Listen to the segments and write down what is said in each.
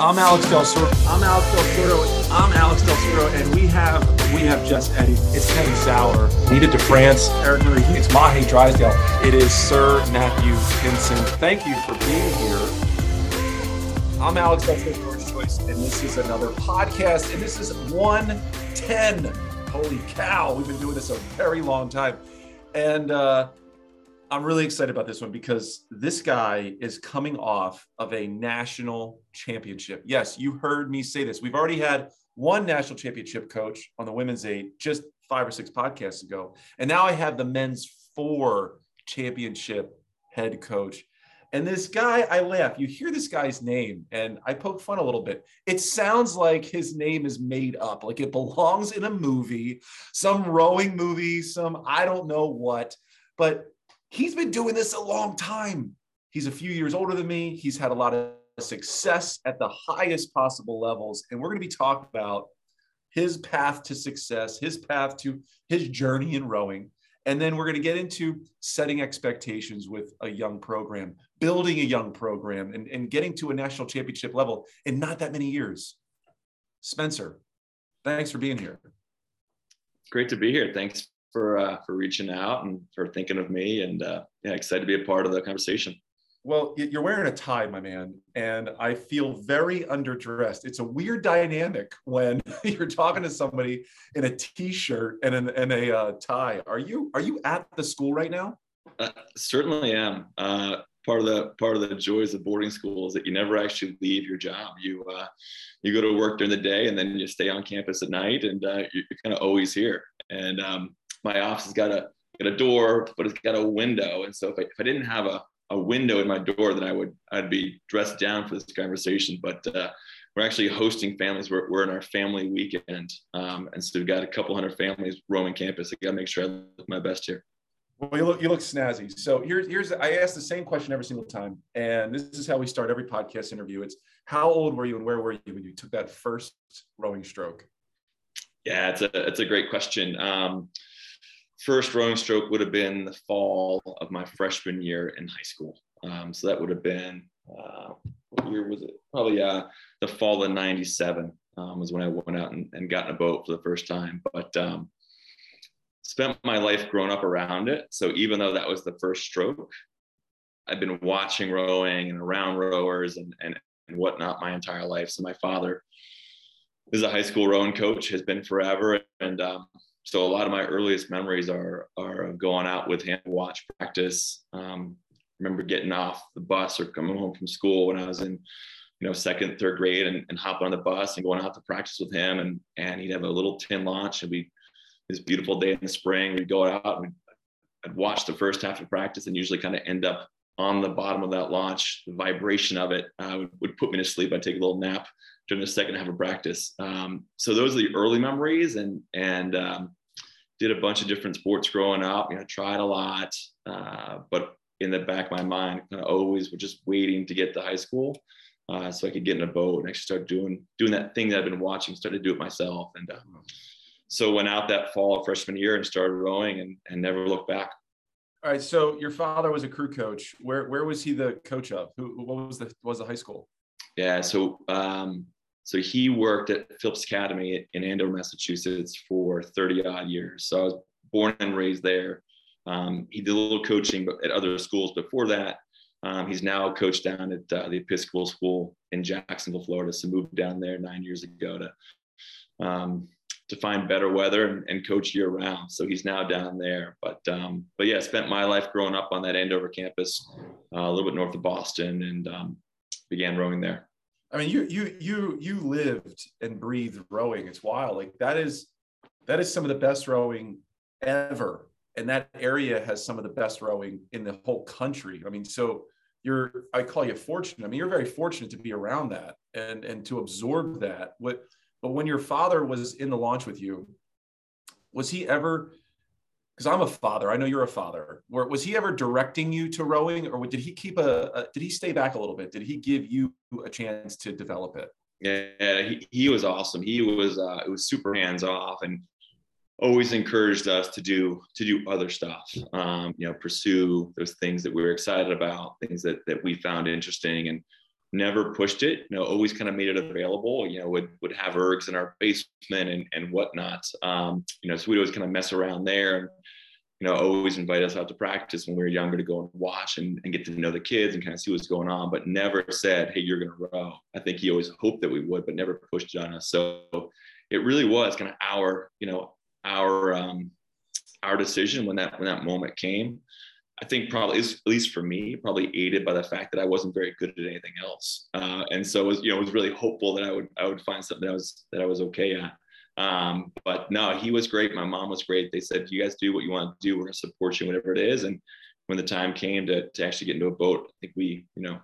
I'm Alex Del Soro. I'm Alex Del Soro. I'm Alex Del Soro, and we have we have just Eddie. It's Kenny Sauer. Needed to France. Eric Murray. It's Mahe Drysdale. It is Sir Matthew Pinsent. Thank you for being here. I'm Alex Del Soro's Choice, and this is another podcast, and this is 110. Holy cow! We've been doing this a very long time, and uh, I'm really excited about this one because this guy is coming off of a national championship. Yes, you heard me say this. We've already had one national championship coach on the women's eight just five or six podcasts ago. And now I have the men's four championship head coach. And this guy, I laugh. You hear this guy's name, and I poke fun a little bit. It sounds like his name is made up, like it belongs in a movie, some rowing movie, some I don't know what. But he's been doing this a long time. He's a few years older than me. He's had a lot of success at the highest possible levels. And we're going to be talking about his path to success, his path to his journey in rowing. And then we're going to get into setting expectations with a young program, building a young program, and, and getting to a national championship level in not that many years. Spencer, thanks for being here. Great to be here. Thanks for uh, for reaching out and for thinking of me, and uh, yeah, excited to be a part of the conversation. Well, you're wearing a tie, my man, and I feel very underdressed. It's a weird dynamic when you're talking to somebody in a t-shirt and, an, and a uh, tie. Are you are you at the school right now? Uh, certainly am. Uh, part of the part of the joys of boarding school is that you never actually leave your job. You uh, you go to work during the day and then you stay on campus at night, and uh, you're kind of always here. And um, my office has got a got a door, but it's got a window. And so if I, if I didn't have a, a window in my door, then I would I'd be dressed down for this conversation. But uh, we're actually hosting families. We're, we're in our family weekend, um, and so we've got a couple hundred families roaming campus. I got to make sure I look my best here. Well, you look you look snazzy. So here's here's I ask the same question every single time, and this is how we start every podcast interview. It's how old were you and where were you when you took that first rowing stroke? Yeah, it's a it's a great question. Um, first rowing stroke would have been the fall of my freshman year in high school. Um, so that would have been, uh, what year was it? Probably uh, the fall of 97 um, was when I went out and, and, got in a boat for the first time. But um, spent my life growing up around it. So even though that was the first stroke, I've been watching rowing and around rowers and, and, and whatnot my entire life. So my father is a high school rowing coach, has been forever. And um, so a lot of my earliest memories are are going out with him watch practice. Um, remember getting off the bus or coming home from school when i was in you know second third grade and, and hopping on the bus and going out to practice with him. And and he'd have a little tin launch and we this beautiful day in the spring we'd go out and I'd watch the first half of practice and usually kind of end up on the bottom of that launch the vibration of it uh, would, would, put me to sleep. I'd take a little nap during the second half of practice. Um, so those are the early memories and and um, did a bunch of different sports growing up. You know, tried a lot, uh, but in the back of my mind, kind of always was just waiting to get to high school, uh, so I could get in a boat and actually start doing doing that thing that I've been watching. Started to do it myself, and uh, so went out that fall of freshman year and started rowing, and and never looked back. All right. So your father was a crew coach. Where where was he the coach of? Who what was the was the high school? Yeah. So um, so he worked at Phillips Academy in Andover, Massachusetts for 30 odd years. So I was born and raised there. Um, he did a little coaching at other schools before that. Um, he's now coached down at uh, the Episcopal School in Jacksonville, Florida. So moved down there nine years ago to um, to find better weather and, and, coach year round. So he's now down there. But um, but yeah, spent my life growing up on that Andover campus, uh, a little bit north of Boston, and um, began rowing there. I mean, you you you you lived and breathed rowing. It's wild. Like that is that is some of the best rowing ever, and that area has some of the best rowing in the whole country. I mean, so you're I call you fortunate. I mean, you're very fortunate to be around that and and to absorb that. What but when your father was in the launch with you, was he ever because I'm a father. I know you're a father. was he ever directing you to rowing, or did he keep a, a, Did he stay back a little bit? Did he give you a chance to develop it? Yeah, he, he was awesome. He was uh, it was super hands off and always encouraged us to do to do other stuff. Um, you know, pursue those things that we were excited about, things that that we found interesting, and never pushed it, you know, always kind of made it available, you know, would, would have ergs in our basement and, and whatnot. Um, you know, so we'd always kind of mess around there and, you know, always invite us out to practice when we were younger to go and watch and, and get to know the kids and kind of see what's going on, but never said, Hey, you're going to row. I think he always hoped that we would, but never pushed it on us. So it really was kind of our, you know, our, um, our decision when that, when that moment came. I think probably, at least for me, probably aided by the fact that I wasn't very good at anything else, uh, and so was you know was really hopeful that I would I would find something that I was that I was okay at. Um, but no, he was great. My mom was great. They said, "You guys do what you want to do. We're gonna support you, whatever it is." And when the time came to to actually get into a boat, I think we you know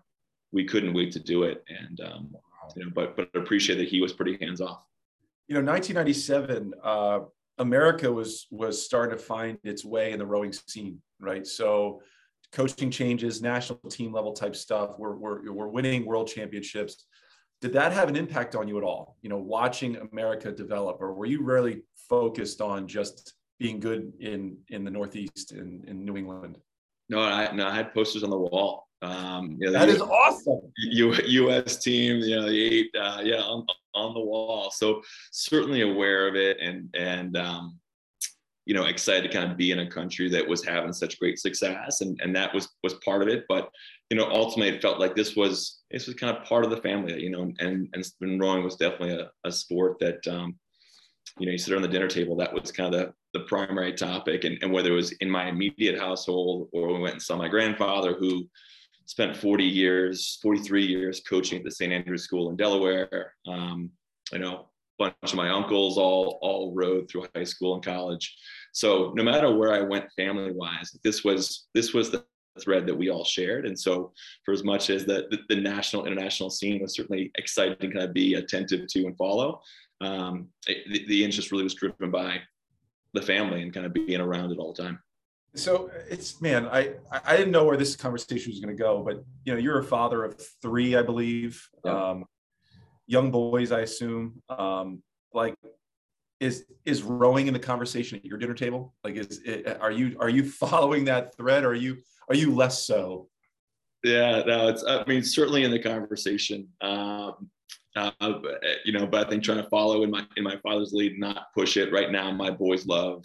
we couldn't wait to do it. And um, you know, but but appreciate that he was pretty hands off. You know, 1997. Uh, America was was starting to find its way in the rowing scene, right? So coaching changes, national team level type stuff. We're, we're, we're winning world championships. Did that have an impact on you at all? You know, watching America develop, or were you really focused on just being good in in the Northeast in, in New England? No, I no, I had posters on the wall. Um, you know, that is awesome. U, U.S. team, you know, the eight, uh, yeah, on, on the wall. So certainly aware of it, and and um, you know excited to kind of be in a country that was having such great success and and that was was part of it. But you know ultimately it felt like this was this was kind of part of the family you know and and and rowing was definitely a, a sport that um you know you sit around the dinner table that was kind of the the primary topic. And, and whether it was in my immediate household or we went and saw my grandfather who spent 40 years 43 years coaching at the st andrews school in delaware um, you know bunch of my uncles all all rode through high school and college. So no matter where I went family wise, this was this was the thread that we all shared. And so for as much as the, the, the national international scene was certainly exciting to kind of be attentive to and follow, um, it, the, the interest really was driven by the family and kind of being around it all the time. So it's man, I I didn't know where this conversation was going to go, but you know, you're a father of three, I believe. Yeah. Um, young boys, I assume. Um, like, is is rowing in the conversation at your dinner table? Like, is it, are you are you following that thread? Or are you are you less so? Yeah, no, it's I mean certainly in the conversation. Um, uh, you know, but I think trying to follow in my in my father's lead, not push it. Right now, my boys love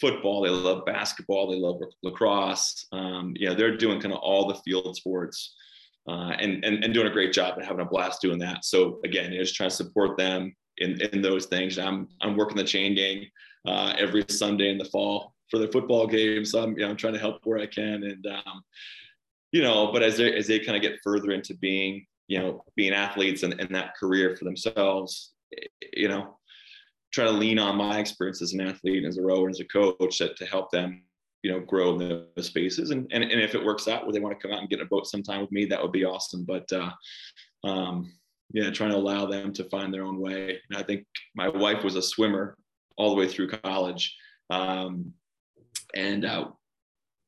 football, they love basketball, they love lacrosse. Um, know, they're doing kind of all the field sports uh, and, and, and doing a great job and having a blast doing that. So again, you're just trying to support them in, in those things. I'm, I'm working the chain gang uh, every Sunday in the fall for the football game. So I'm, you know, I'm trying to help where I can. And, um, you know, but as they, as they kind of get further into being, you know, being athletes and, and that career for themselves, you know, try to lean on my experience as an athlete, as a rower, as a coach to, to help them you know grow in those spaces. And, and and if it works out where they want to come out and get in a boat sometime with me? That would be awesome. But uh um yeah trying to allow them to find their own way. And i think my wife was a swimmer all the way through college. Um and uh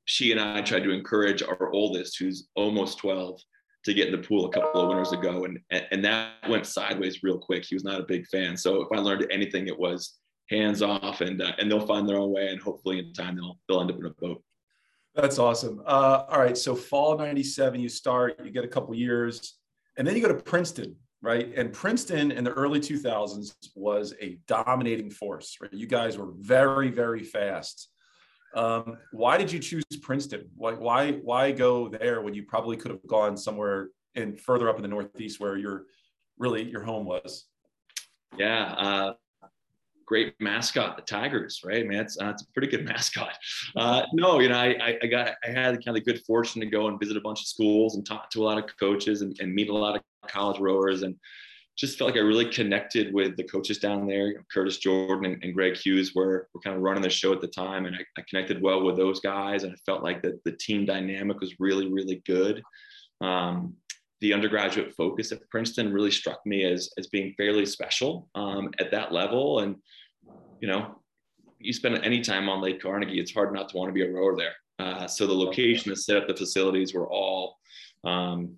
she and i tried to encourage our oldest who's almost 12 to get in the pool a couple of winters ago. And and that went sideways real quick. He was not a big fan. So if i learned anything it was hands off and uh, and they'll find their own way and hopefully in time they'll they'll end up in a boat. That's awesome. Uh, all right. So fall 97 you start you get a couple years and then you go to princeton right? And princeton in the early 2000s was a dominating force right? You guys were very very fast. Um, why did you choose princeton? Why why why go there when you probably could have gone somewhere in further up in the northeast where your really your home was? Yeah uh, great mascot, the Tigers, right? Man, it's, uh, it's a pretty good mascot. Uh, no, you know, I, I got, I had kind of the good fortune to go and visit a bunch of schools and talk to a lot of coaches and, and meet a lot of college rowers and just felt like I really connected with the coaches down there. Curtis Jordan and, and Greg Hughes were, were kind of running the show at the time. And I, I connected well with those guys. And I felt like the, the team dynamic was really, really good. Um, the undergraduate focus at Princeton really struck me as, as being fairly special um, at that level. And you know, you spend any time on Lake Carnegie, it's hard not to want to be a rower there. Uh, so the location, the setup, the facilities were all, um,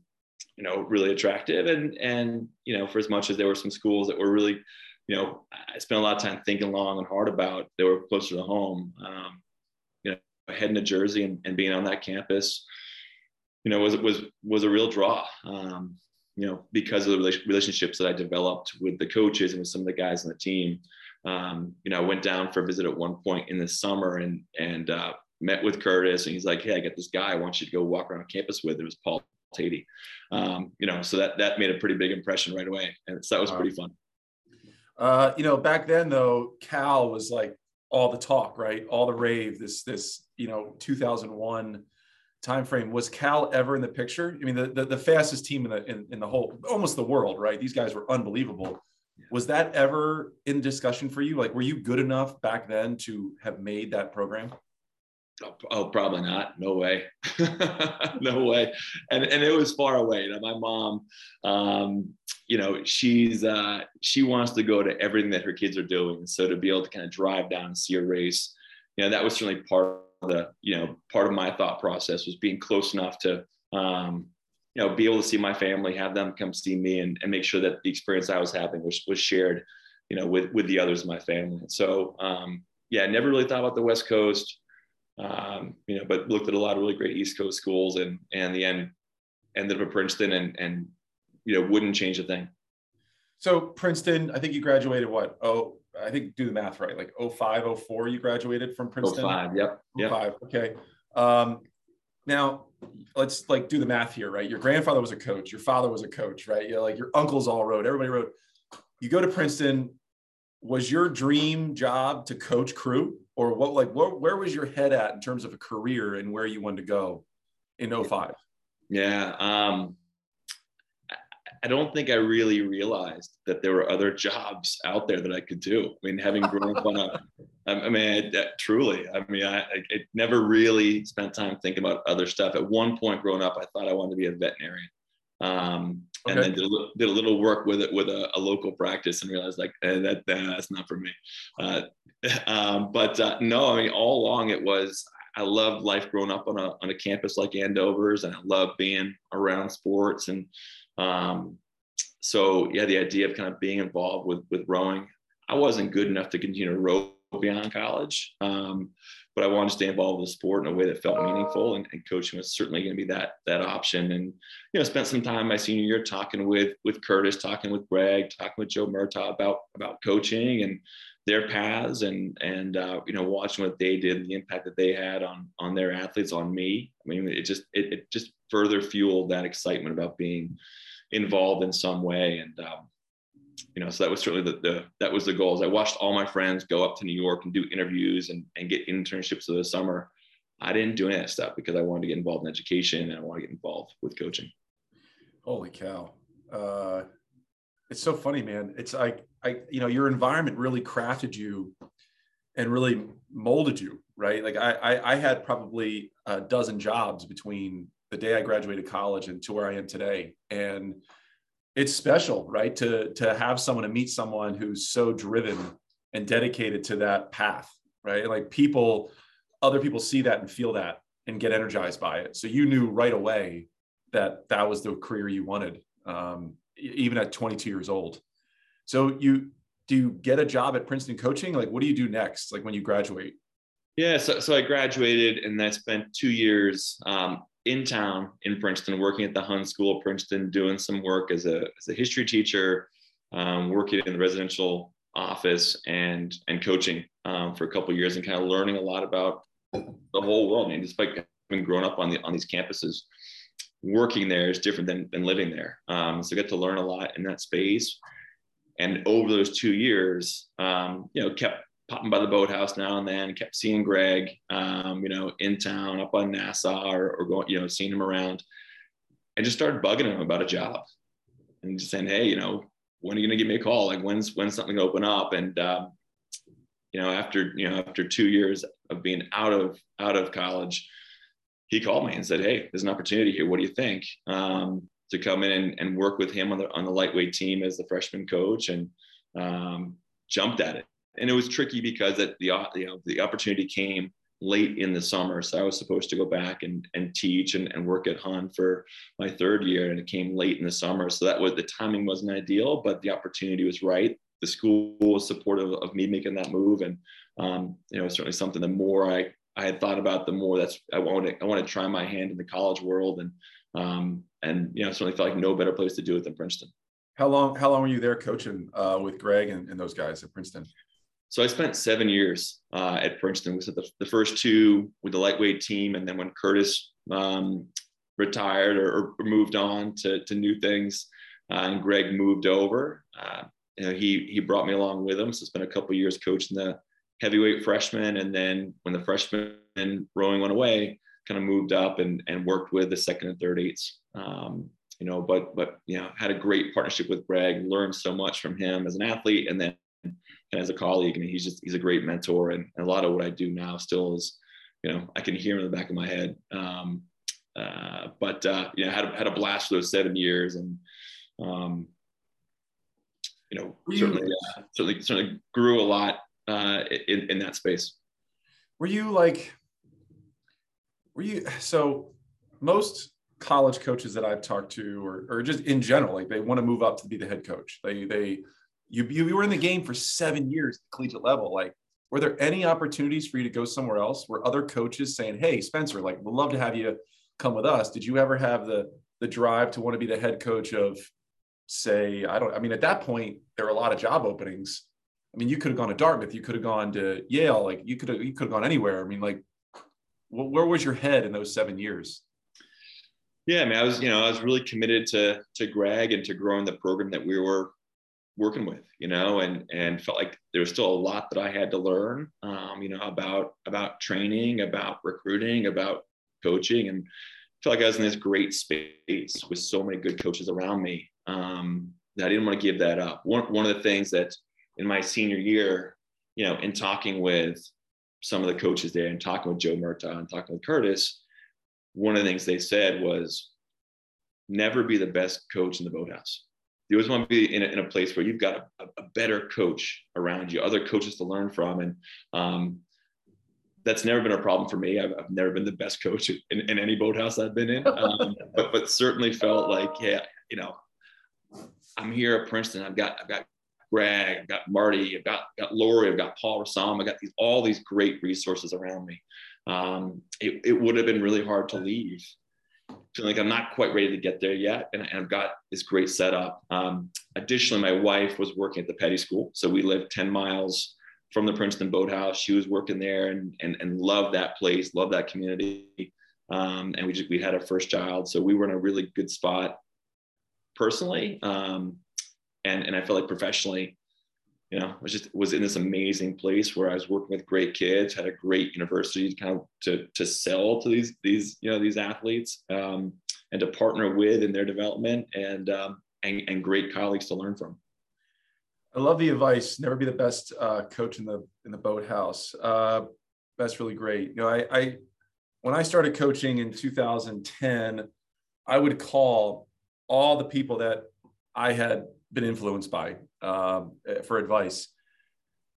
you know, really attractive. And and you know, for as much as there were some schools that were really, you know, I spent a lot of time thinking long and hard about. They were closer to home. Um, you know, heading to Jersey and, and being on that campus, you know, was was was a real draw. Um, you know, because of the relationships that I developed with the coaches and with some of the guys on the team, um, you know, I went down for a visit at one point in the summer and and uh, met with Curtis, and he's like, "Hey, I got this guy I want you to go walk around campus with." It was Paul Tatey, um, you know, so that that made a pretty big impression right away, and so that was pretty fun. Uh, you know, back then though, Cal was like all the talk, right? All the rave. This this you know 2001 timeframe. Was Cal ever in the picture? I mean, the the, the fastest team in the in, in the whole almost the world, right? These guys were unbelievable. Was that ever in discussion for you? Like, were you good enough back then to have made that program? Oh, oh probably not. No way. no way. And and it was far away. Know, my mom, um, you know, she's uh, she wants to go to everything that her kids are doing. So to be able to kind of drive down and see a race, you know, that was certainly part of the, you know, part of my thought process was being close enough to, um, you know, be able to see my family, have them come see me, and, and make sure that the experience I was having was was shared, you know, with with the others in my family. So um, yeah, never really thought about the West Coast um, you know, but looked at a lot of really great East Coast schools and, and the end ended up at Princeton and, and, you know, wouldn't change a thing. So Princeton, I think you graduated what? Oh, I think do the math right. Like 05, 04, you graduated from Princeton. 05, yep. yep. 05, okay. Um, now let's like do the math here, right? Your grandfather was a coach, your father was a coach, right? You know, like your uncles all wrote, everybody wrote. You go to Princeton. Was your dream job to coach crew? or what like what, where was your head at in terms of a career and where you wanted to go in 05 yeah um I don't think I really realized that there were other jobs out there that I could do. I mean, having grown up on a, I mean, I, truly, I mean, I, I never really spent time thinking about other stuff. At one point growing up, I thought I wanted to be a veterinarian. Um, okay. and then did a, little, did a, little work with it with a, a local practice and realized like eh, that, that, that's not for me. Uh, um, but uh, no, I mean all along it was I loved life growing up on a on a campus like Andover's, and I loved being around sports and um, so yeah, the idea of kind of being involved with with rowing. I wasn't good enough to continue to row beyond college. Um, but I wanted to stay involved with the sport in a way that felt meaningful, and, and coaching was certainly going to be that that option. And you know, spent some time my senior year talking with with Curtis, talking with Greg, talking with Joe Murtaugh about about coaching and their paths, and and uh, you know, watching what they did, and the impact that they had on on their athletes, on me. I mean, it just it, it just further fueled that excitement about being involved in some way, and um, you know, so that was certainly the, the that was the goals. I watched all my friends go up to New York and do interviews and, and get internships for the summer. I didn't do any of that stuff because I wanted to get involved in education and I want to get involved with coaching. Holy cow. Uh, it's so funny, man. It's like, I, you know, your environment really crafted you and really molded you, right? Like I, I, I had probably a dozen jobs between the day I graduated college and to where I am today. And it's special, right? To to have someone to meet someone who's so driven and dedicated to that path, right? Like people, other people see that and feel that and get energized by it. So you knew right away that that was the career you wanted, um, even at 22 years old. So you do you get a job at Princeton coaching? Like, what do you do next? Like when you graduate? Yeah, so, so I graduated and I spent two years um, in town in Princeton, working at the Hun School of Princeton, doing some work as a, as a history teacher, um, working in the residential office and and coaching um, for a couple years and kind of learning a lot about the whole world. I mean, despite having grown up on the on these campuses, working there is different than, than living there. Um, so I got to learn a lot in that space. And over those two years, um, you know, kept popping by the boathouse now and then, kept seeing Greg, um, you know, in town up on Nassau or, or going, you know, seeing him around and just started bugging him about a job and just saying, Hey, you know, when are you going to give me a call? Like when's, when's something open up? And, um, you know, after, you know, after two years of being out of, out of college, he called me and said, Hey, there's an opportunity here. What do you think? Um, to come in and, and work with him on the, on the lightweight team as the freshman coach and, um, jumped at it and it was tricky because the you know the opportunity came late in the summer so i was supposed to go back and, and teach and, and work at hun for my third year and it came late in the summer so that was the timing wasn't ideal but the opportunity was right the school was supportive of me making that move and um, you know certainly something the more i i had thought about the more that's i wanted i want to try my hand in the college world and Um, and you know, certainly felt like no better place to do it than Princeton. How long? How long were you there coaching uh, with Greg and, and, those guys at Princeton? So I spent seven years uh, at Princeton. We said the, the, first two with the lightweight team, and then when Curtis um, retired or, or, moved on to, to new things, uh, and Greg moved over, uh, you know, he he brought me along with him. So spent a couple years coaching the heavyweight freshmen, and then when the freshman rowing went away, kind of moved up and and worked with the second and third eights. Um, you know, but but you know, had a great partnership with Greg, learned so much from him as an athlete, and then and as a colleague. I mean, he's just he's a great mentor, and, and a lot of what I do now still is, you know, I can hear him in the back of my head. Um, uh, but uh, you know, had a, had a blast for those seven years, and um, you know, certainly, uh, certainly, certainly grew a lot uh, in in that space. Were you like, were you so? Most college coaches that I've talked to, or, or just in general, like they want to move up to be the head coach. They they you you were in the game for seven years at collegiate level. Like, were there any opportunities for you to go somewhere else? Were other coaches saying, "Hey, Spencer, like, we'd love to have you come with us"? Did you ever have the the drive to want to be the head coach of, say, I don't. I mean, at that point, there were a lot of job openings. I mean, you could have gone to Dartmouth, you could have gone to Yale, like you could have you could have gone anywhere. I mean, like, where was your head in those seven years? Yeah, I mean, I was, you know, I was really committed to to Greg and to growing the program that we were working with, you know, and and felt like there was still a lot that I had to learn, um, you know, about about training, about recruiting, about coaching, and felt like I was in this great space with so many good coaches around me um, that I didn't want to give that up. One one of the things that in my senior year, you know, in talking with some of the coaches there and talking with Joe Murtaugh and talking with Curtis, one of the things they said was never be the best coach in the boathouse. You always want to be in a, in a place where you've got a, a, better coach around you, other coaches to learn from. And um, that's never been a problem for me. I've, I've never been the best coach in, in any boathouse I've been in, um, but, but certainly felt like, yeah, you know, I'm here at Princeton. I've got, I've got Greg, I've got Marty, I've got, got Lori, I've got Paul Rassam, I've got these, all these great resources around me um, it, it would have been really hard to leave. Feeling like I'm not quite ready to get there yet, and, and I've got this great setup. Um, additionally, my wife was working at the Peddie School, so we lived 10 miles from the Princeton Boathouse. She was working there and and, and loved that place, loved that community. Um, and we just we had our first child, so we were in a really good spot personally, um, and and I felt like professionally you know, was just was in this amazing place where I was working with great kids, had a great university to kind of to to sell to these these you know these athletes um, and to partner with in their development and um, and, and great colleagues to learn from. I love the advice. Never be the best uh, coach in the in the boathouse. Uh, that's really great. You know, I, I when I started coaching in 2010, I would call all the people that I had been influenced by eh, for advice.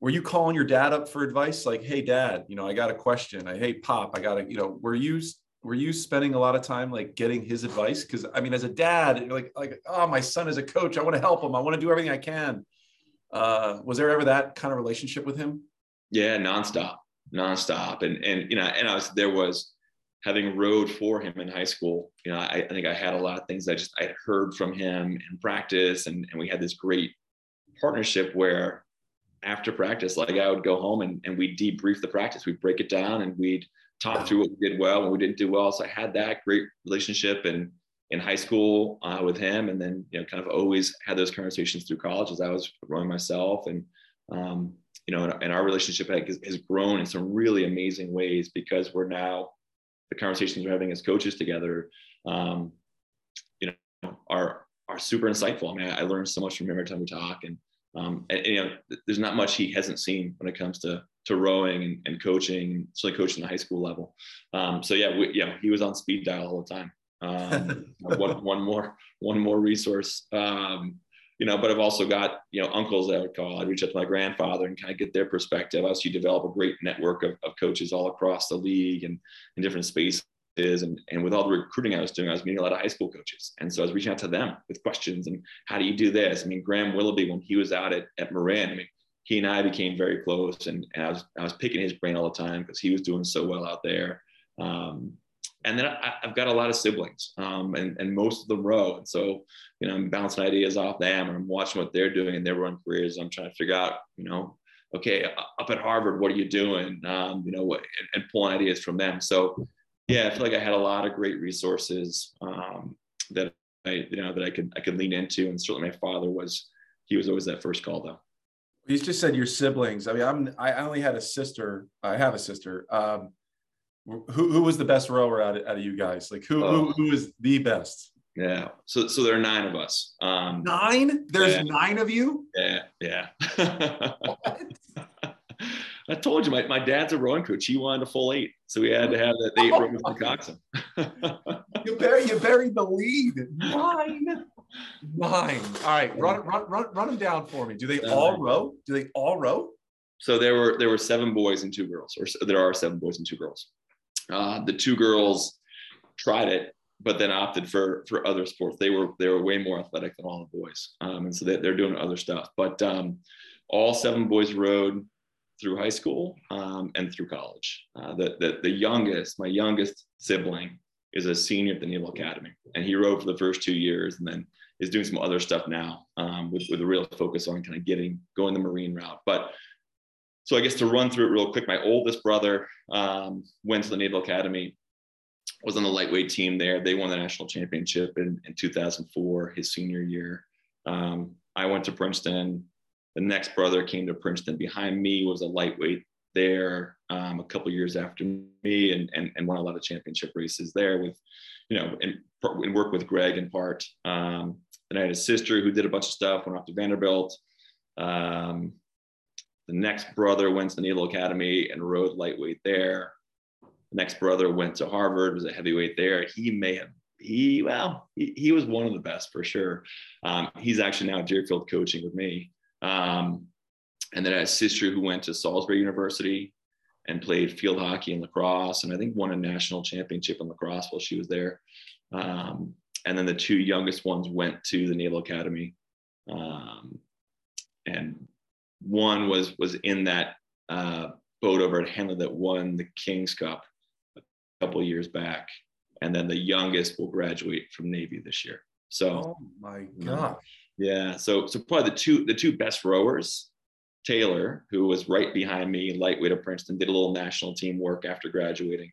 Were you calling your dad up for advice? Like, hey, dad, you know, I got a question. I, hey, pop, I got to, you know, were you were you spending a lot of time like getting his advice? Because I mean, as a dad, like, like, oh, my son is a coach. I want to help him. I want to do everything I can. Uh, was there ever that kind of relationship with him? Yeah, nonstop, nonstop, and and you know, and I was there was having rowed for him in high school, you know, I, I, think I had a lot of things I just I had heard from him in practice, and, and we had this great partnership where after practice, like I would go home and, and we'd debrief the practice, we'd break it down, and we'd talk through what we did well and we didn't do well. So I had that great relationship in in high school uh, with him, and then you know, kind of always had those conversations through college as I was growing myself, and um, you know, and, and our relationship has grown in some really amazing ways because we're now the conversations we're having as coaches together, um, you know, are are super insightful. I mean, I, I learned so much from him every time we talk, and, um, and, and, you know, there's not much he hasn't seen when it comes to to rowing and, and coaching, and certainly coaching the high school level. Um, so yeah, we, yeah, he was on speed dial all the time. Um, one one more one more resource. Um, you know, but I've also got, you know, uncles that I would call. I'd reach out to my grandfather and kind of get their perspective. Obviously, you develop a great network of, of coaches all across the league and in different spaces. And, and with all the recruiting I was doing, I was meeting a lot of high school coaches. And so I was reaching out to them with questions and how do you do this? I mean, Graham Willoughby, when he was out at, at Marin, I mean, he and I became very close and, and I was I was picking his brain all the time because he was doing so well out there. Um, and then I, have got a lot of siblings, um, and and most of them row, and so you know I'm bouncing ideas off them, and I'm watching what they're doing, and their run careers. I'm trying to figure out, you know, okay, up at Harvard, what are you doing? Um, you know, what, and, and, pulling ideas from them. So yeah, I feel like I had a lot of great resources um, that I you know that I could I could lean into, and certainly my father was he was always that first call though. You just said your siblings. I mean, I'm I only had a sister. I have a sister. Um, who who was the best rower out of, out of you guys? Like who, oh. who who is the best? Yeah. So so there are nine of us. Um, nine? There's yeah. nine of you? Yeah. Yeah. I told you, my, my dad's a rowing coach. He wanted a full eight, so we had to have that eight oh rowers for coxswain. you buried you buried the lead. Nine. Nine. All right, run run run run them down for me. Do they all row? Do they all row? So there were there were seven boys and two girls, or there are seven boys and two girls. Uh, the two girls tried it, but then opted for for other sports. They were they were way more athletic than all the boys, um, and so they, are doing other stuff. But um, all seven boys rode through high school um, and through college. Uh, the, the the youngest, my youngest sibling, is a senior at the Naval Academy, and he rode for the first two years, and then is doing some other stuff now um, with with a real focus on kind of getting going the marine route, but so I guess to run through it real quick, my oldest brother um, went to the Naval Academy, was on the lightweight team there. They won the national championship in, in 2004, his senior year. Um, I went to Princeton. The next brother came to Princeton. Behind me was a lightweight there um, a couple years after me and, and, and won a lot of championship races there with, you know, and, and work with Greg in part. Um, then I had a sister who did a bunch of stuff, went off to Vanderbilt. The next brother went to the Naval Academy and rode lightweight there. The next brother went to Harvard, was a heavyweight there. He may have, he, well, he, he was one of the best for sure. Um, he's actually now Deerfield coaching with me. Um, and then I had a sister who went to Salisbury University and played field hockey and lacrosse, and I think won a national championship in lacrosse while she was there. Um, and then the two youngest ones went to the Naval Academy. Um, and one was was in that uh, boat over at Henley that won the King's Cup a couple years back, and then the youngest will graduate from Navy this year. So, oh my gosh, yeah. So so probably the two the two best rowers. Taylor, who was right behind me, lightweight of Princeton, did a little national team work after graduating.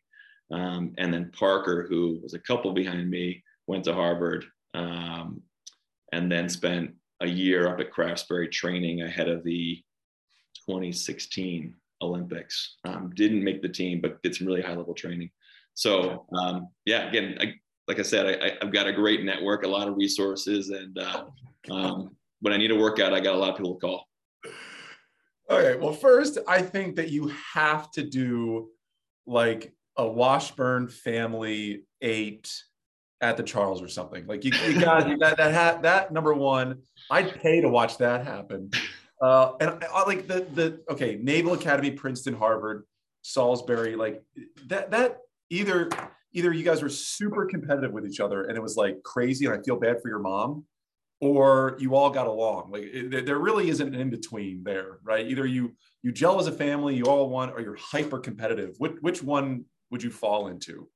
Um, and then Parker, who was a couple behind me, went to Harvard um, and then spent a year up at Craftsbury training ahead of the 2016 Olympics. Um, didn't make the team, but did some really high level training. So um, yeah, again, I, like I said, I, have got a great network, a lot of resources, and uh, um, when I need a workout, I got a lot of people to call. Okay, well, first, I think that you have to do like a Washburn family eight at the Charles or something. Like you, you got that that ha- that number one. I'd pay to watch that happen. Uh, and I, I, like the the okay Naval Academy, Princeton, Harvard, Salisbury, like that that either either you guys were super competitive with each other and it was like crazy and I feel bad for your mom, or you all got along. Like it, there really isn't an in between there, right? Either you you gel as a family, you all want, or you're hyper competitive. Which which one would you fall into?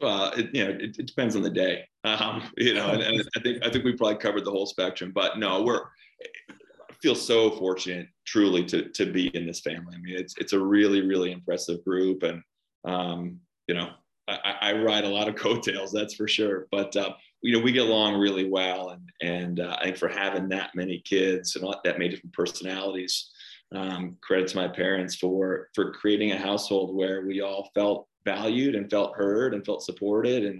Well, it, you know, it, it, depends on the day. Um, you know, and, and, I think I think we probably covered the whole spectrum. But no, we're I feel so fortunate, truly, to to be in this family. I mean, it's it's a really really impressive group, and um, you know, I, I, ride a lot of coattails, that's for sure. But uh, you know, we get along really well, and and uh, I think for having that many kids and that many different personalities, um, credit to my parents for for creating a household where we all felt valued and felt heard and felt supported and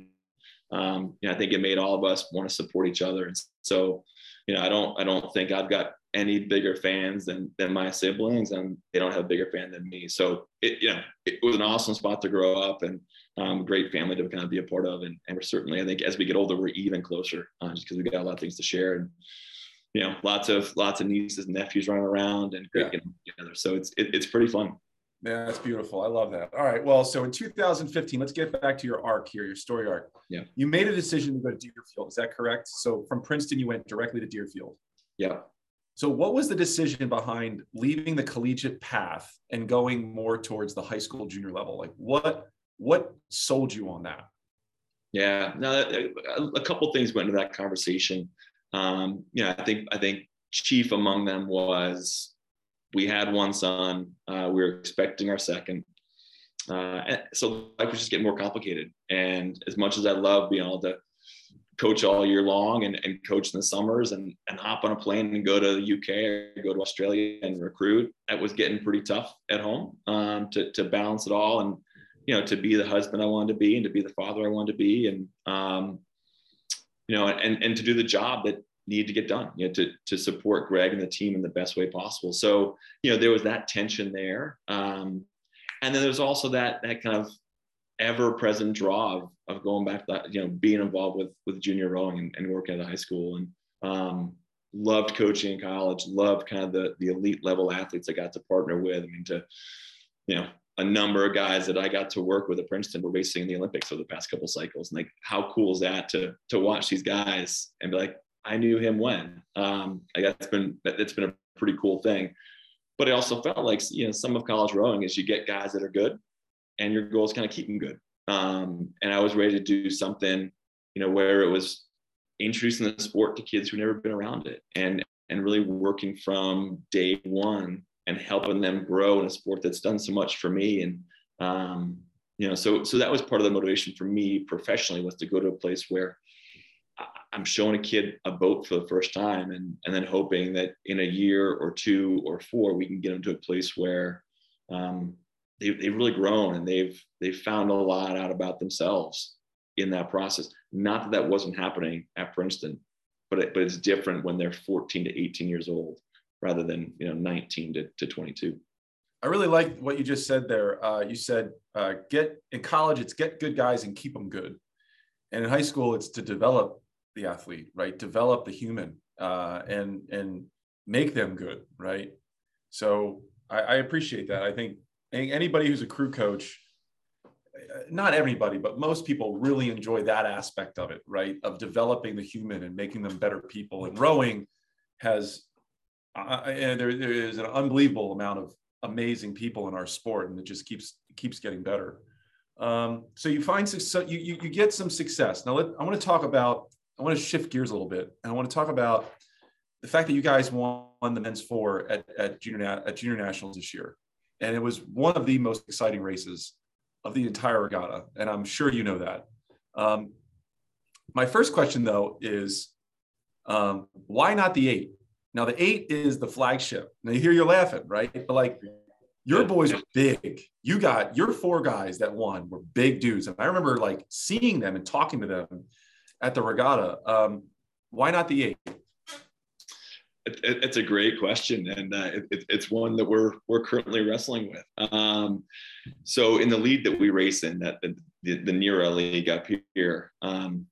um, you know, I think it made all of us want to support each other. And so, you know, I don't, I don't think I've got any bigger fans than, than my siblings and they don't have a bigger fan than me. So it, you know, it was an awesome spot to grow up and um, great family to kind of be a part of. And, and we're certainly, I think as we get older, we're even closer uh, just because we got a lot of things to share and, you know, lots of, lots of nieces and nephews running around and great yeah. together. So it's, it, it's pretty fun. Yeah, that's beautiful. I love that. All right. Well, so in 2015, let's get back to your arc here, your story arc. Yeah. You made a decision to go to Deerfield. Is that correct? So from Princeton, you went directly to Deerfield. Yeah. So what was the decision behind leaving the collegiate path and going more towards the high school junior level? Like what what sold you on that? Yeah, no, a couple things went into that conversation. Um, you know, I think I think chief among them was we had one son, uh, we were expecting our second. Uh, so life was just getting more complicated. And as much as I love being able to coach all year long and, and coach in the summers and, and hop on a plane and go to the UK or go to Australia and recruit, that was getting pretty tough at home um, to, to balance it all. And, you know, to be the husband I wanted to be and to be the father I wanted to be. And, um, you know, and, and to do the job that needed to get done, you know, to, to support Greg and the team in the best way possible. So, you know, there was that tension there. Um, and then there's also that, that kind of ever present draw of, of going back to that, you know, being involved with, with junior rowing and, and working at a high school and, um, loved coaching in college, loved kind of the, the elite level athletes I got to partner with. I mean, to, you know, a number of guys that I got to work with at Princeton were racing in the Olympics over the past couple cycles. And like, how cool is that to, to watch these guys and be like, I knew him when, um, I guess it's been, it's been a pretty cool thing. But I also felt like, you know, some of college rowing is you get guys that are good and your goal is kind of keep them good. Um, and I was ready to do something, you know, where it was introducing the sport to kids who've never been around it and, and really working from day one and helping them grow in a sport that's done so much for me. And, um, you know, so, so that was part of the motivation for me professionally was to go to a place where I'm showing a kid a boat for the first time and, and then hoping that in a year or two or four, we can get them to a place where um, they've, they've really grown and they've, they've found a lot out about themselves in that process. Not that that wasn't happening at Princeton, but, it, but it's different when they're 14 to 18 years old rather than, you know, 19 to, to 22. I really like what you just said there. Uh, you said, uh, get in college, it's get good guys and keep them good. And in high school, it's to develop the athlete, right? Develop the human uh, and and make them good, right? So I, I appreciate that. I think anybody who's a crew coach, not everybody, but most people really enjoy that aspect of it, right? Of developing the human and making them better people. And rowing has, uh, and there, there is an unbelievable amount of amazing people in our sport, and it just keeps keeps getting better. Um, so you find so you, you, you get some success. Now let, I want to talk about I want to shift gears a little bit, and I want to talk about the fact that you guys won the men's four at, at junior at junior nationals this year, and it was one of the most exciting races of the entire regatta, and I'm sure you know that. Um, my first question though is, um, why not the eight? Now the eight is the flagship. Now you hear you're laughing, right? But like your boys are big. You got your four guys that won were big dudes, and I remember like seeing them and talking to them at the regatta. Um, why not the eight? It, it, it's a great question, and uh, it, it's one that we're we're currently wrestling with. Um, so, in the lead that we race in, that the, the, the NERA league up here, um,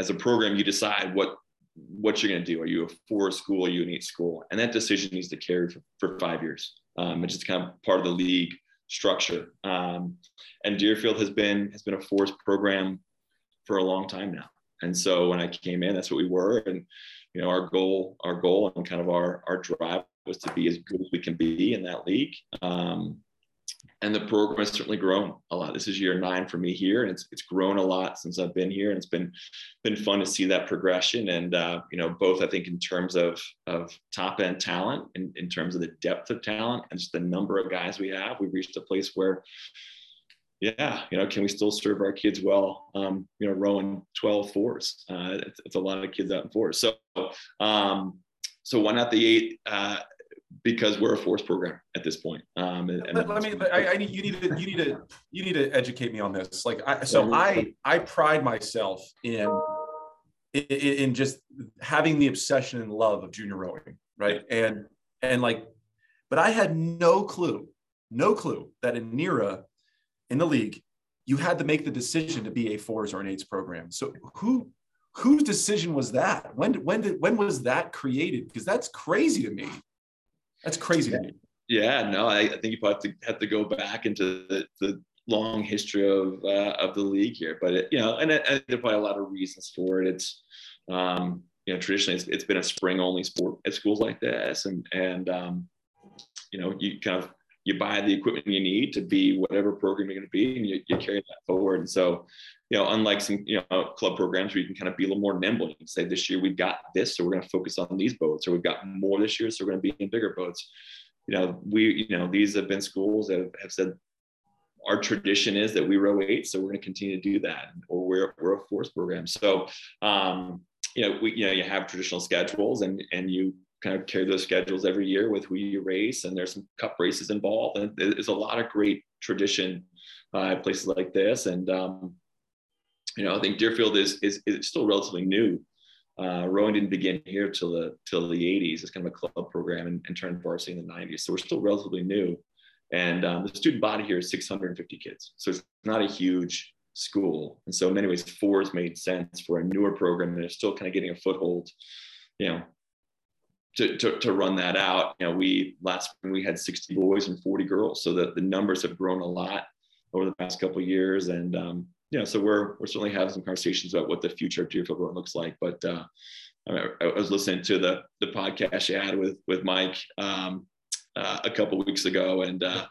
as a program, you decide what what you're going to do. Are you a four school? Are you an eight school? And that decision needs to carry for, for five years. Um, it's just kind of part of the league structure. Um, and Deerfield has been has been a force program for a long time now. And so when I came in, that's what we were. And, you know, our goal, our goal and kind of our, our drive was to be as good as we can be in that league. Um, and the program has certainly grown a lot. This is year nine for me here, and it's it's grown a lot since I've been here, and it's been been fun to see that progression. And uh, you know, both I think in terms of of top end talent, in, in terms of the depth of talent, and just the number of guys we have, we've reached a place where yeah, you know, can we still serve our kids well? Um, you know, rowing 12 fours. Uh, it's, it's, a lot of kids out in fours. So, um, so why not the eight? Uh, because we're a force program at this point. Um, and, and I mean, I, I, need you need to you need to you need to educate me on this. Like, I, so I I pride myself in, in in just having the obsession and love of junior rowing, right? And and like, but I had no clue, no clue that in NERA in the league, you had to make the decision to be a fours or an eights program. So who whose decision was that? When when did when was that created? Because that's crazy to me. That's crazy yeah. to me. Yeah, no, I, I, think you probably have to, have to go back into the, the long history of uh, of the league here, but it, you know, and, and there's probably a lot of reasons for it. It's um, you know, traditionally it's, it's been a spring only sport at schools like this, and and um, you know, you kind of you buy the equipment you need to be whatever program you're going to be, and you, you carry that forward. And so, you know, unlike some you know club programs where you can kind of be a little more nimble, you can say this year we've got this, so we're going to focus on these boats, or we've got more this year, so we're going to be in bigger boats. You know, we you know these have been schools that have said our tradition is that we row eight, so we're going to continue to do that, or we're we're a force program. So, um, you know, we you know you have traditional schedules, and and you kind of carry those schedules every year with who you race, and there's some cup races involved, and there's a lot of great tradition uh, places like this, and um, you know, I think Deerfield is is, is still relatively new. Uh, rowing didn't begin here till the till the 80s. It's kind of a club program and, and turned varsity in the 90s, so we're still relatively new. And um, the student body here is 650 kids, so it's not a huge school. And so in many ways, fours made sense for a newer program that is still kind of getting a foothold. You know, to, to, to, run that out. You know, we last spring we had 60 boys and 40 girls, so the, the numbers have grown a lot over the past couple years. And um, so we're we're certainly having some conversations about what the future of Deerfield Rowing looks like. But uh, I, I, was listening to the the podcast you had with with Mike um, uh, a couple weeks ago, and uh,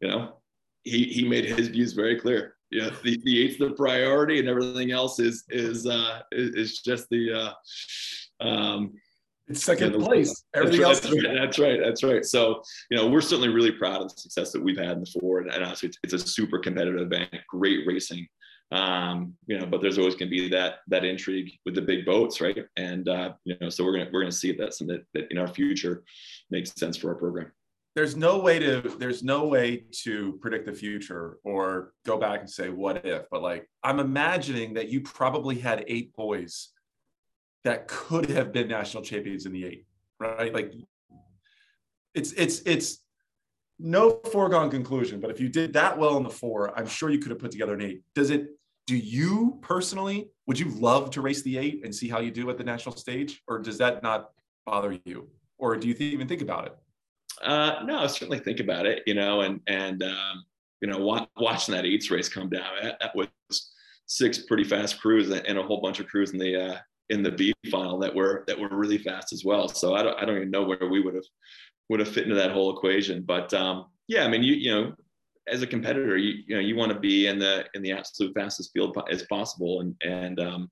you know, he he made his views very clear. Yeah, the, the eight's the priority, and everything else is is uh, is, is just the uh, um, it's second place. Everything that's else. Right, that's, right, that's right. So, you know, we're certainly really proud of the success that we've had in the four. And, and honestly, it's, it's, a super competitive event, great racing. Um, you know, but there's always going to be that that intrigue with the big boats, right? And uh, you know, so we're gonna we're gonna see if that's something that, that in our future makes sense for our program. There's no way to there's no way to predict the future or go back and say what if, but like I'm imagining that you probably had eight boys that could have been national champions in the eight, right? Like it's it's it's no foregone conclusion, but if you did that well in the four, I'm sure you could have put together an eight. Does it do you personally would you love to race the eight and see how you do at the national stage or does that not bother you or do you th- even think about it uh, no I certainly think about it you know and and um, you know wa- watching that eights race come down that, that, was six pretty fast crews and a whole bunch of crews in the uh, in the B final that were that were really fast as well. So I don't I don't even know where we would have would have fit into that whole equation. But um, yeah, I mean you you know as a competitor you you know you want to be in the in the absolute fastest field as possible and and um,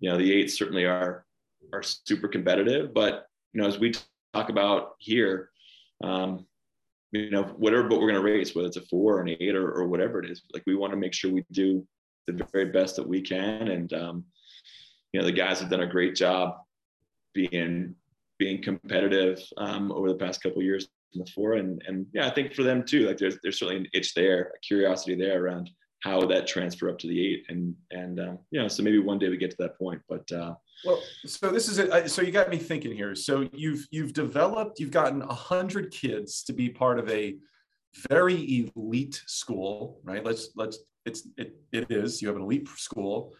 you know the eights certainly are are super competitive. But you know as we talk about here. Um, you know, whatever but we're going to race, whether it's a four or an eight or, or whatever it is, like we want to make sure we do the very best that we can. And, um, you know the guys have done a great job being being competitive um, over the past couple years before. And and yeah i think for them too like there's there's certainly an itch there a curiosity there around how that transfer up to the eight. And and um, you know so maybe one day we get to that point but uh, well so this is it. So you got me thinking here. So you've you've developed you've gotten a hundred kids to be part of a very elite school right? Let's let's it's it, it is. You have an elite school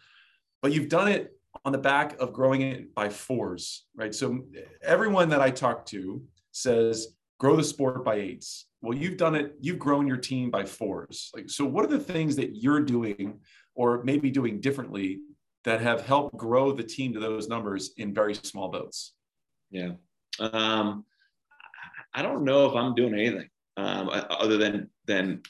but you've done it on the back of growing it by fours, right? So everyone that I talk to says grow the sport by eights. Well, you've done it, you've grown your team by fours. Like, so what are the things that you're doing or maybe doing differently that have helped grow the team to those numbers in very small boats? Yeah. Um, I don't know if I'm doing anything um, other than than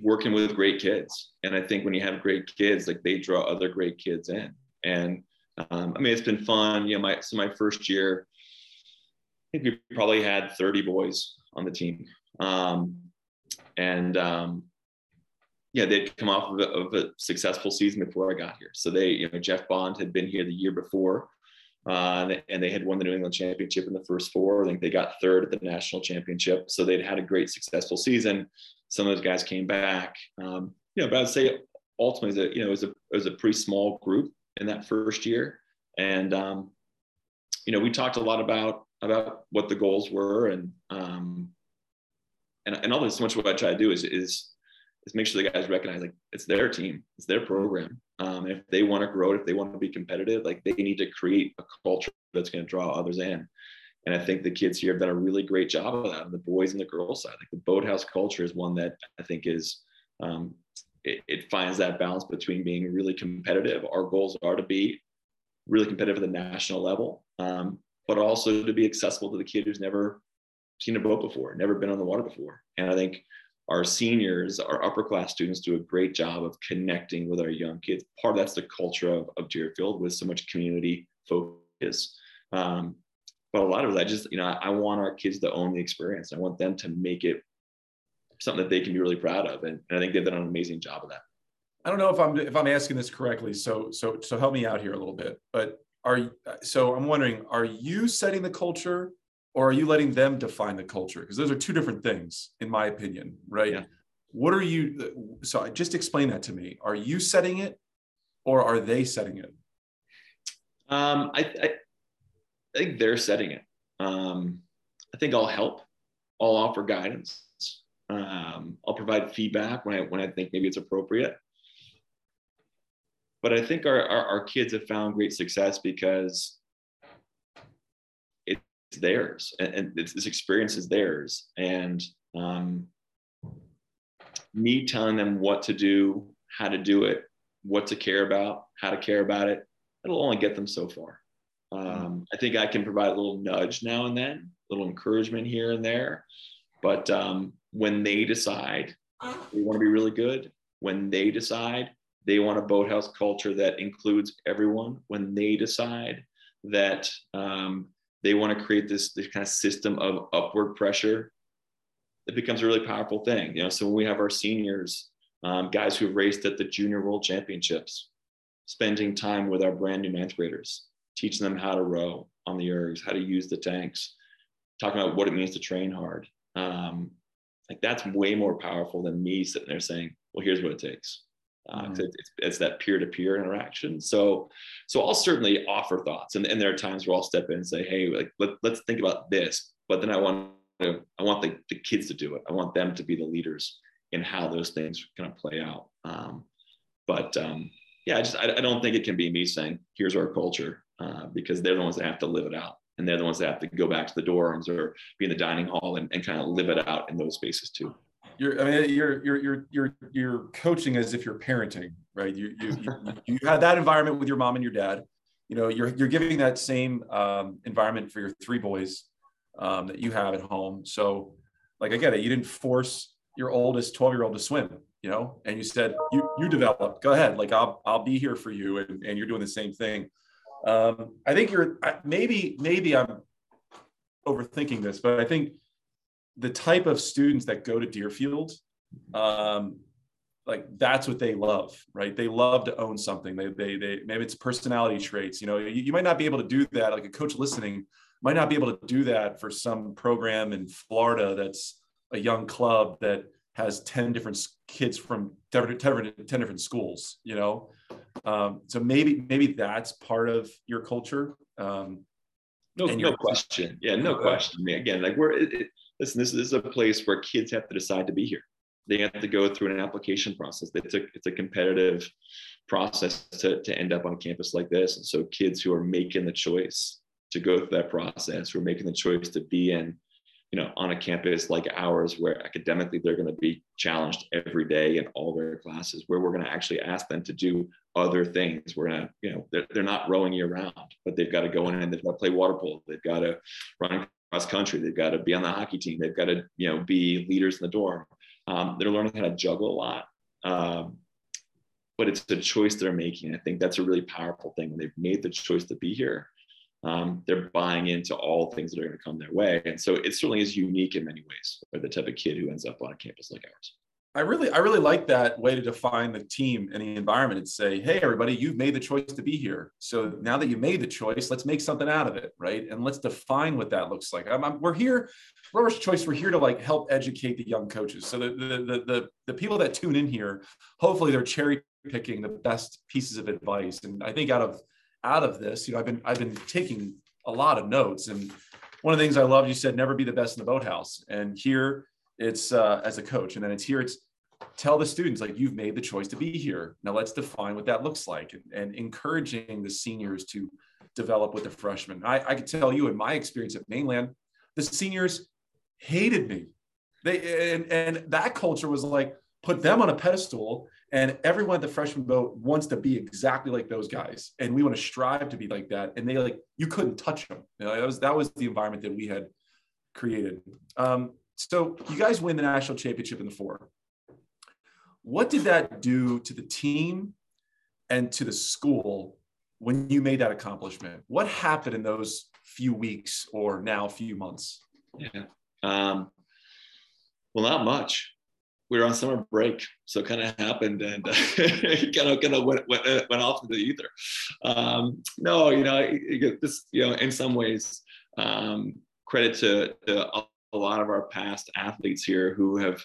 working with great kids. And I think when you have great kids, like they draw other great kids in. And um, I mean, it's been fun. You know, my so my first year, I think we probably had 30 boys on the team, um, and um, yeah, they'd come off of a, of a, successful season before I got here. So they, you know, Jeff Bond had been here the year before, uh, and they had won the New England Championship in the first four. I think they got third at the national championship. So they'd had a great, successful season. Some of those guys came back. Um, you know, but I'd say ultimately, you know, it was a it was a pretty small group in that first year. And, um, you know, we talked a lot about, about what the goals were and, um, and, and all so much what I try to do is, is, is make sure the guys recognize like it's their team, it's their program. Um, if they want to grow it, if they want to be competitive, like they need to create a culture that's going to draw others in. And I think the kids here have done a really great job of that the boys and the girls side. Like the boathouse culture is one that I think is um, it, it finds that balance between being really competitive. Our goals are to be really competitive at the national level, um, but also to be accessible to the kid who's never seen a boat before, never been on the water before. And I think our seniors, our upper class students do a great job of connecting with our young kids. Part of that's the culture of, of Deerfield with so much community focus. Um, but a lot of I just, you know, I, I, want our kids to own the experience. I want them to make it something that they can be really proud of. And, and I think they've done an amazing job of that. I don't know if I'm if I'm asking this correctly. So so so help me out here a little bit. But are so I'm wondering, are you setting the culture or are you letting them define the culture? Because those are two different things, in my opinion, right? Yeah. What are you? So just explain that to me. Are you setting it, or are they setting it? Um, I, I, I think they're setting it. Um, I think I'll help. I'll offer guidance. Um, I'll provide feedback when I when I think maybe it's appropriate. But I think our, our, our kids have found great success because it's theirs and, and this experience is theirs. And um, me telling them what to do how to do it what to care about how to care about it it'll only get them so far. Um, i think i can provide a little nudge now and then a little encouragement here and there. But um, when they decide they want to be really good when they decide they want a boathouse culture that includes everyone when they decide that um, they want to create this, this kind of system of upward pressure it becomes a really powerful thing you know? So when we have our seniors um, guys who've raced at the junior world championships spending time with our brand new ninth graders teaching them how to row on the ergs how to use the tanks talking about what it means to train hard um, like that's way more powerful than me sitting there saying well here's what it takes uh, mm-hmm. it's, it's, that peer-to-peer interaction. So, so I'll certainly offer thoughts, and, and there are times where I'll step in and say, "Hey, like let, let's think about this." But then I want to, I want the, the kids to do it. I want them to be the leaders in how those things kind of play out. Um, but um, yeah, I just I, I, don't think it can be me saying, "Here's our culture," uh, because they're the ones that have to live it out, and they're the ones that have to go back to the dorms or be in the dining hall and, and kind of live it out in those spaces too you're I mean you're you're you're you're you're coaching as if you're parenting, right? You you you, you had that environment with your mom and your dad. You know, you're you're giving that same um, environment for your three boys um, that you have at home. So, like I get it, you didn't force your oldest 12 year old to swim, you know, and you said you you develop. Go ahead, like I'll I'll be here for you, and and you're doing the same thing. Um, I think you're maybe maybe I'm overthinking this, but I think the type of students that go to Deerfield, um, like that's what they love, right? They love to own something. They, they, they, maybe it's personality traits. You know, you, you might not be able to do that. Like a coach listening might not be able to do that for some program in Florida that's a young club that has 10 different kids from 10 different, 10 different schools, you know? Um, so maybe, maybe that's part of your culture. Um, no, no question. Yeah, no question. I mean, again, like we're, it, listen, this, this is a place where kids have to decide to be here. They have to go through an application process. It's a, it's a competitive process to, to end up on campus like this. And so kids who are making the choice to go through that process, who are making the choice to be in, you know, on a campus like ours, where academically they're going to be challenged every day in all their classes, where we're going to actually ask them to do other things. We're going to, you know, they're, they're not rowing year round, but they've got to go in and they've got to play water polo. They've got to run cross country. They've got to be on the hockey team. They've got to, you know, be leaders in the dorm. Um, they're learning how to juggle a lot. Um, but it's a choice they're making. I think that's a really powerful thing. When they've made the choice to be here, um, they're buying into all things that are going to come their way. And so it certainly is unique in many ways for the type of kid who ends up on a campus like ours. I really, I really like that way to define the team and the environment and say, hey, everybody, you've made the choice to be here. So now that you made the choice, let's make something out of it, right? And let's define what that looks like. I'm, I'm, we're here, Rowers Choice. We're here to like help educate the young coaches. So the, the the the the people that tune in here, hopefully they're cherry picking the best pieces of advice. And I think out of out of this, you know, I've been I've been taking a lot of notes. And one of the things I love, you said, never be the best in the boathouse. And here it's uh, as a coach, and then it's here it's tell the students like you've made the choice to be here now let's define what that looks like and, and encouraging the seniors to develop with the freshmen I, I can tell you in my experience at mainland the seniors hated me they and, and that culture was like put them on a pedestal and everyone at the freshman boat wants to be exactly like those guys and we want to strive to be like that and they like you couldn't touch them you know, that was that was the environment that we had created. Um, so you guys win the national championship in the four. What did that do to the team and to the school when you made that accomplishment? What happened in those few weeks or now few months? Yeah. Um, well, not much. We were on summer break, so it kind of happened and kind of kind of went, went, uh, went off into the ether. Um, no, you know, this, you know, in some ways, um, credit to, to a lot of our past athletes here who have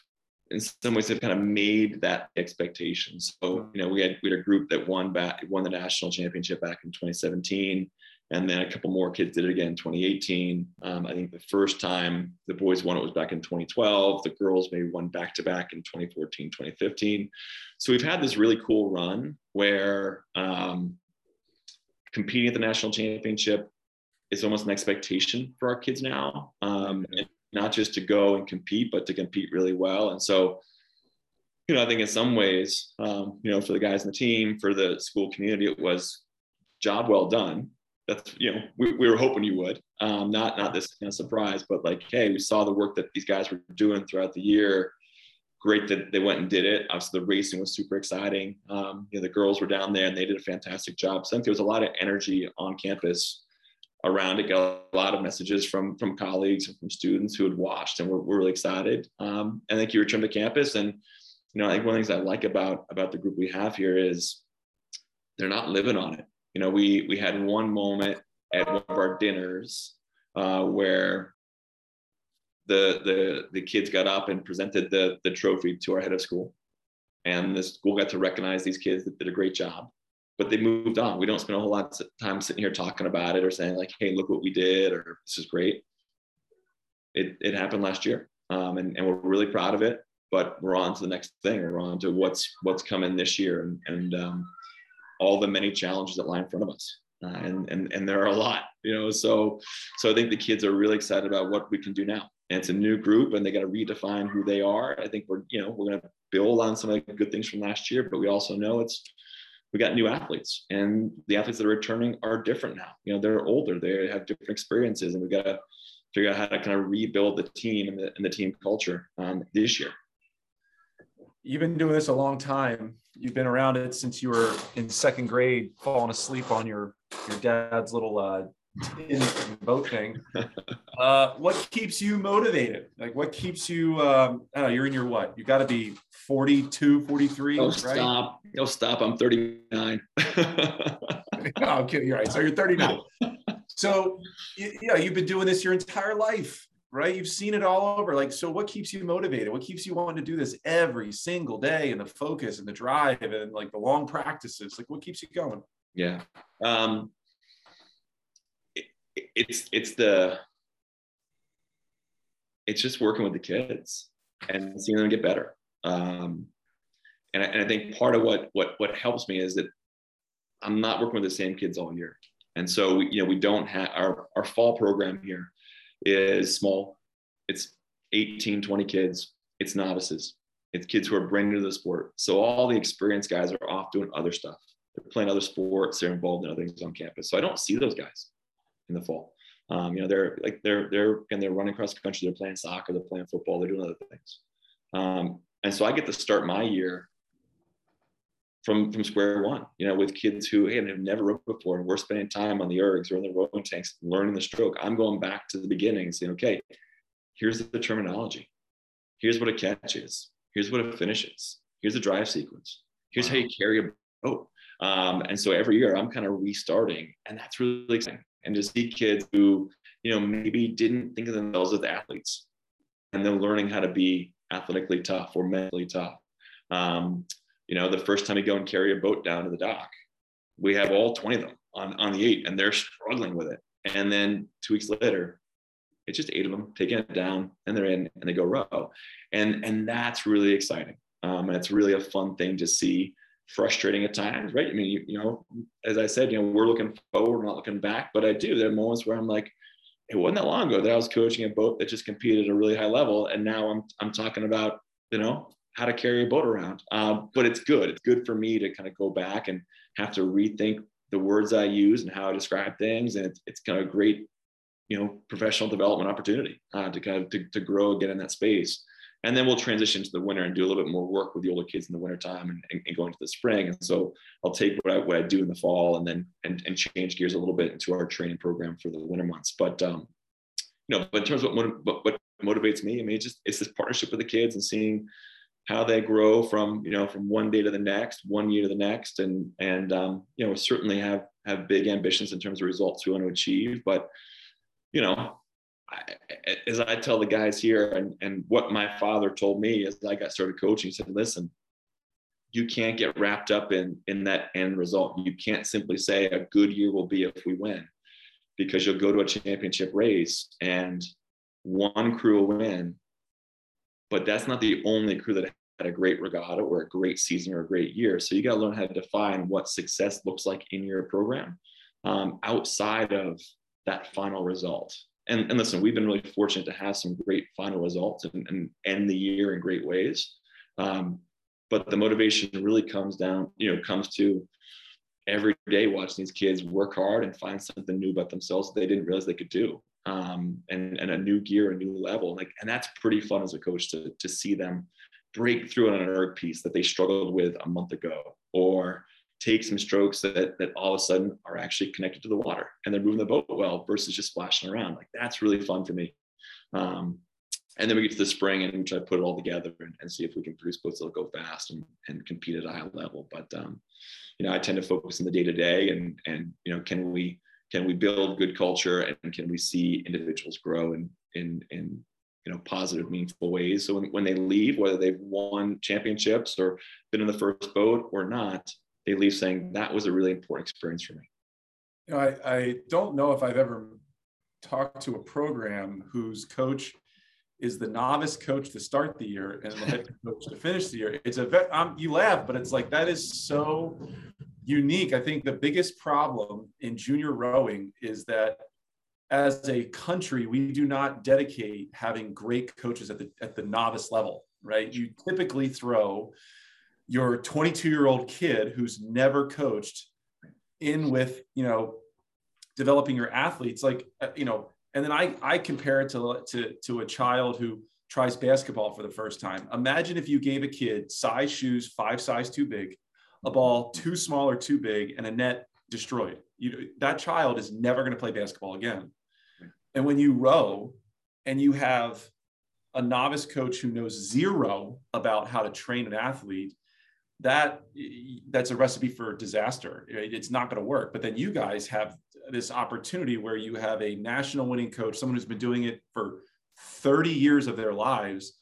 in some ways have kind of made that expectation. So, you know, we had we had a group that won back won the national championship back in 2017, and then a couple more kids did it again in 2018. Um, I think the first time the boys won it was back in 2012. The girls maybe won back to back in 2014, 2015. So we've had this really cool run where um, competing at the national championship is almost an expectation for our kids now. Um, not just to go and compete, but to compete really well. And so, you know, I think in some ways, um, you know, for the guys in the team, for the school community, it was job well done. That's you know, we, we were hoping you would. Um, not not this kind of surprise, but like, hey, we saw the work that these guys were doing throughout the year. Great that they went and did it. Obviously, the racing was super exciting. Um, you know, the girls were down there and they did a fantastic job. So I think there was a lot of energy on campus around it. Got a lot of messages from from colleagues and from students who had watched, and we're, we're really excited. Um, and thank you return to campus, and you know, I think one of the things I like about about the group we have here is they're not living on it. You know, we we had one moment at one of our dinners uh, where the the the kids got up and presented the the trophy to our head of school, and the school got to recognize these kids that did a great job but they moved on. We don't spend a whole lot of time sitting here talking about it or saying like, "Hey, look what we did," or "This is great." It it happened last year, um, and and we're really proud of it. But we're on to the next thing. We're on to what's what's coming this year, and and um, all the many challenges that lie in front of us. Uh, and and and there are a lot, you know. So so I think the kids are really excited about what we can do now. And it's a new group, and they got to redefine who they are. I think we're you know we're going to build on some of the good things from last year, but we also know it's we got new athletes and the athletes that are returning are different now you know they're older they have different experiences and we got to figure out how to kind of rebuild the team and the, and the team culture um, this year you've been doing this a long time you've been around it since you were in second grade falling asleep on your your dad's little uh, boat thing. Uh, what keeps you motivated? Like what keeps you, um, I don't know, you're in your what? You got to be 42, 43, oh, right? stop. Oh, stop. I'm 39. no, I'm kidding. You're right. So you're 39. so, you, you know, you've been doing this your entire life, right? You've seen it all over. Like, so what keeps you motivated? What keeps you wanting to do this every single day and the focus and the drive and like the long practices? Like, what keeps you going? Yeah. Um, it's it's the it's just working with the kids and seeing them get better. Um, and, I, and I think part of what what what helps me is that I'm not working with the same kids all year, and so you know we don't have our our fall program here is small. It's 18, 20 kids. It's novices. It's kids who are brand new to the sport. So all the experienced guys are off doing other stuff. They're playing other sports. They're involved in other things on campus. So I don't see those guys in the fall. Um, you know, they're like they're they're and they're running across the country. They're playing soccer. They're playing football. They're doing other things. Um, and so I get to start my year from from square one. You know, with kids who hey, have never rowed before, and we're spending time on the ergs or in the rowing tanks, learning the stroke. I'm going back to the beginning saying, okay, here's the terminology. Here's what a catch is. Here's what a finish is. Here's the drive sequence. Here's wow. how you carry a boat. Um, and so every year I'm kind of restarting, and that's really exciting and to see kids who you know maybe didn't think of themselves as athletes and then learning how to be athletically tough or mentally tough um, you know the first time you go and carry a boat down to the dock we have all 20 of them on, on the eight and they're struggling with it and then two weeks later it's just eight of them taking it down and they're in and they go row and and that's really exciting um, and it's really a fun thing to see frustrating at times, right? I mean, you, you know, as I said, you know, we're looking forward, we're not looking back, but I do. There are moments where I'm like, it wasn't that long ago that I was coaching a boat that just competed at a really high level, and now I'm I'm talking about you know how to carry a boat around. Um, but it's good. It's good for me to kind of go back and have to rethink the words I use and how I describe things, and it's it's kind of a great you know professional development opportunity uh, to kind of to, to grow again in that space and then we'll transition to the winter and do a little bit more work with the older kids in the wintertime and, and, and go into the spring and so i'll take what I, what I do in the fall and then and, and change gears a little bit into our training program for the winter months but um you know but in terms of what, what, what motivates me i mean it's just it's this partnership with the kids and seeing how they grow from you know from one day to the next one year to the next. And and um, you know certainly have have big ambitions in terms of results we want to achieve. But you know I, as i tell the guys here and and what my father told me as i got started coaching he said listen you can't get wrapped up in in that end result. You can't simply say a good year will be if we win because you'll go to a championship race and one crew will win but that's not the only crew that had a great regatta or a great season or a great year. So you got to learn how to define what success looks like in your program um, outside of that final result. And, and listen, we've been really fortunate to have some great final results and, and end the year in great ways. Um, but the motivation really comes down, you know, comes to every day watching these kids work hard and find something new about themselves that they didn't realize they could do um, and, and a new gear, a new level. Like, and that's pretty fun as a coach to, to see them break through on an erg piece that they struggled with a month ago, or take some strokes that, that all of a sudden are actually connected to the water and they're moving the boat well versus just splashing around. Like that's really fun for me. Um, and then we get to the spring and we try to put it all together and, and see if we can produce boats that'll go fast and, and compete at a high level. But um, you know, I tend to focus on the day to day and and you know, can we can we build good culture and can we see individuals grow in in in you know positive meaningful ways? So when, when they leave whether they've won championships or been in the first boat or not they leave saying that was a really important experience for me. You know i, I don't know if i've ever talked to a program whose coach is the novice coach to start the year and the head coach to finish the year. It's a vet um, you laugh but it's like that is so unique i think the biggest problem in junior rowing is that as a country, we do not dedicate having great coaches at the at the novice level, right? You typically throw your 22 year old kid who's never coached in with you know developing your athletes, like uh, you know, and then I I compare it to to to a child who tries basketball for the first time. Imagine if you gave a kid size shoes five size too big, a ball too small or too big, and a net destroyed. You that child is never going to play basketball again and when you row and you have a novice coach who knows zero about how to train an athlete, that that's a recipe for disaster. It's not going to work. But then you guys have this opportunity where you have a national winning coach, someone who's been doing it for 30 years of their lives,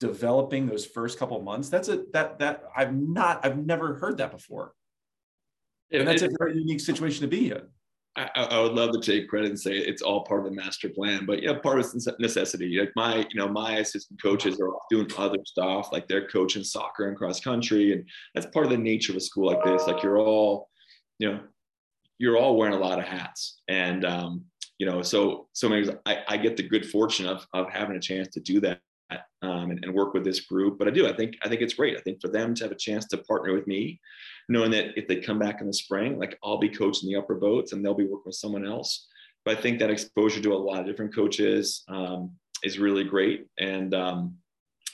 developing those first couple months. That's a that that I've not I've never heard that before. And that's a very unique situation to be in. I, I, would love to take credit and say it's all part of the master plan, but yeah, part of necessity. Like my, you know, my assistant coaches are doing other stuff, like they're coaching soccer and cross country, and that's part of the nature of a school like this. Like you're all, you know, you're all wearing a lot of hats, and um, you know, so so maybe I, I get the good fortune of of having a chance to do that um, and, and work with this group. But I do, I think I think it's great. I think for them to have a chance to partner with me knowing that if they come back in the spring, like I'll be coaching the upper boats and they'll be working with someone else. But I think that exposure to a lot of different coaches um, is really great. And um,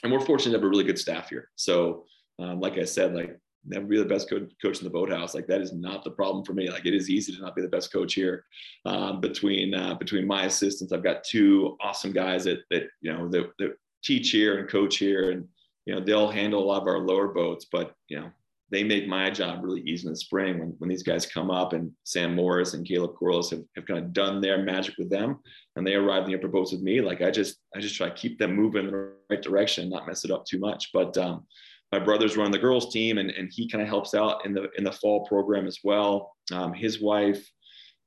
and we're fortunate to have a really good staff here. So um, like I said, like never be the best co- coach in the boathouse. Like that is not the problem for me. Like it is easy to not be the best coach here. Um, between uh, between my assistants, I've got two awesome guys that that you know that, that teach here and coach here, and you know they'll handle a lot of our lower boats. But you know they make my job really easy in the spring when, when these guys come up and Sam Morris and Caleb Corliss have, have kind of done their magic with them and they arrive in the upper boats with me. Like I just, I just try to keep them moving in the right direction, not mess it up too much. But um, my brother's running the girls team and, and he kind of helps out in the, in the fall program as well. Um, his wife,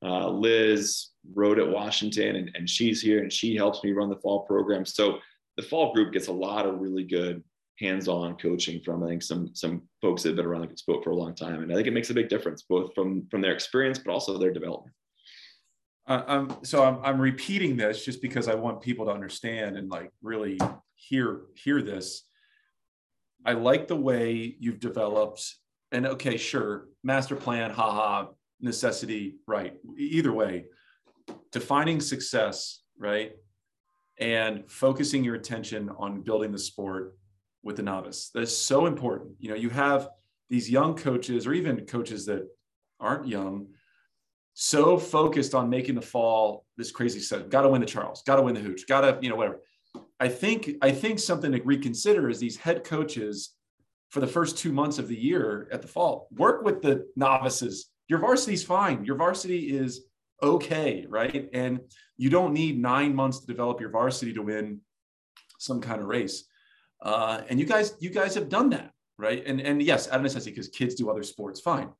uh, Liz rowed at Washington and, and she's here and she helps me run the fall program. So the fall group gets a lot of really good hands-on coaching from I think some some folks that have been around the sport for a long time, and I think it makes a big difference both from from their experience but also their development. Uh, um, so I'm I'm repeating this just because I want people to understand and like really hear hear this. I like the way you've developed, and okay, sure, master plan, haha, necessity, right? Either way, defining success, right? And focusing your attention on building the sport with the novice. That's so important. You know, you have these young coaches or even coaches that aren't young so focused on making the fall this crazy set got to win the charles got to win the hooch got to you know whatever. I think i think something to reconsider is these head coaches for the first two months of the year at the fall. Work with the novices. Your varsity's fine. Your varsity is okay right and you don't need nine months to develop your varsity to win some kind of race uh, and you guys you guys have done that right? And and yes, out of necessity because kids do other sports, fine.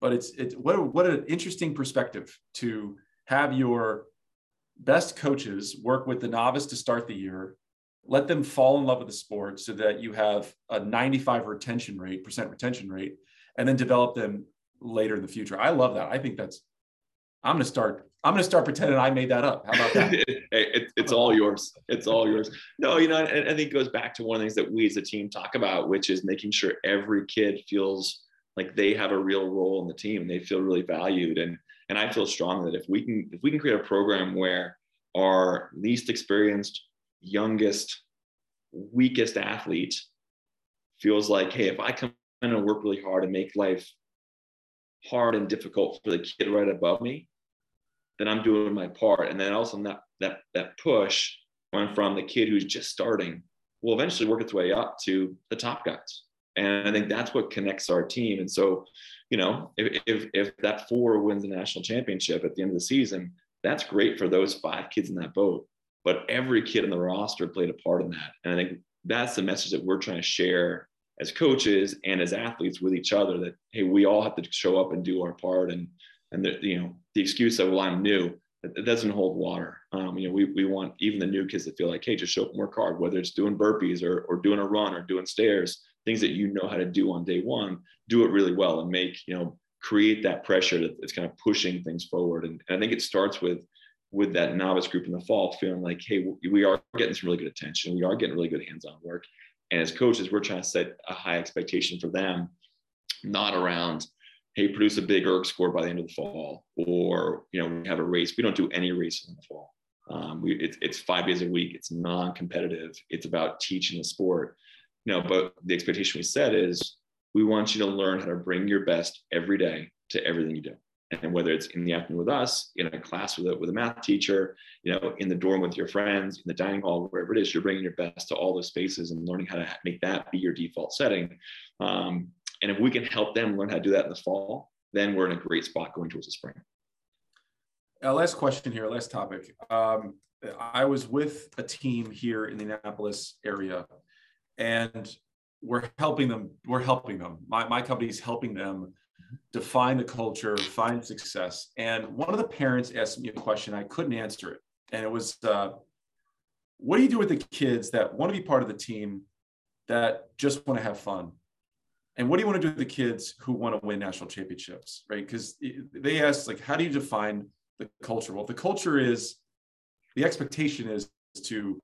But it's it's what what an interesting perspective to have your best coaches work with the novice to start the year, let them fall in love with the sport so that you have a 95 retention rate, percent retention rate, and then develop them later in the future. I love that. I think that's I'm going to start. I'm going to start pretending I made that up. How about that? it, it's all yours. It's all yours. No, you know, I, I think it goes back to one of the things that we as a team talk about, which is making sure every kid feels like they have a real role in the team and they feel really valued. And and I feel strongly that if we can if we can create a program where our least experienced, youngest, weakest athlete feels like, hey, if I come in and work really hard and make life hard and difficult for the kid right above me, then I'm doing my part. And then also that that that push went from the kid who's just starting will eventually work its way up to the top guys. And I think that's what connects our team. And so, you know, if if, if that four wins the national championship at the end of the season, that's great for those five kids in that boat. But every kid in the roster played a part in that. And I think that's the message that we're trying to share as coaches and as athletes with each other that hey we all have to show up and do our part and and the, you know the excuse of well i'm new it doesn't hold water. Um, you know we, we want even the new kids to feel like hey just show up and work hard whether it's doing burpees or, or doing a run or doing stairs things that you know how to do on day one do it really well and make you know create that pressure that's kind of pushing things forward. And, and i think it starts with with that novice group in the fall feeling like hey we are getting some really good attention. We are getting really good hands-on work. And as coaches we're trying to set a high expectation for them not around hey, produce a big erg score by the end of the fall, or you know, we have a race. We don't do any races in the fall. Um, we, it's, it's five days a week. It's non-competitive. It's about teaching the sport. You know, but the expectation we set is we want you to learn how to bring your best every day to everything you do. And whether it's in the afternoon with us, in a class with a, with a math teacher, you know, in the dorm with your friends, in the dining hall, wherever it is, you're bringing your best to all those spaces and learning how to make that be your default setting. Um, and if we can help them learn how to do that in the fall, then we're in a great spot going towards the spring. Uh, last question here, last topic. Um, I was with a team here in the Annapolis area, and we're helping them. We're helping them. My, my company is helping them define the culture, find success. And one of the parents asked me a question. I couldn't answer it. And it was, uh, what do you do with the kids that want to be part of the team that just want to have fun? And what do you want to do with the kids who want to win national championships right? Because they ask like how do you define the culture? Well the culture is the expectation is to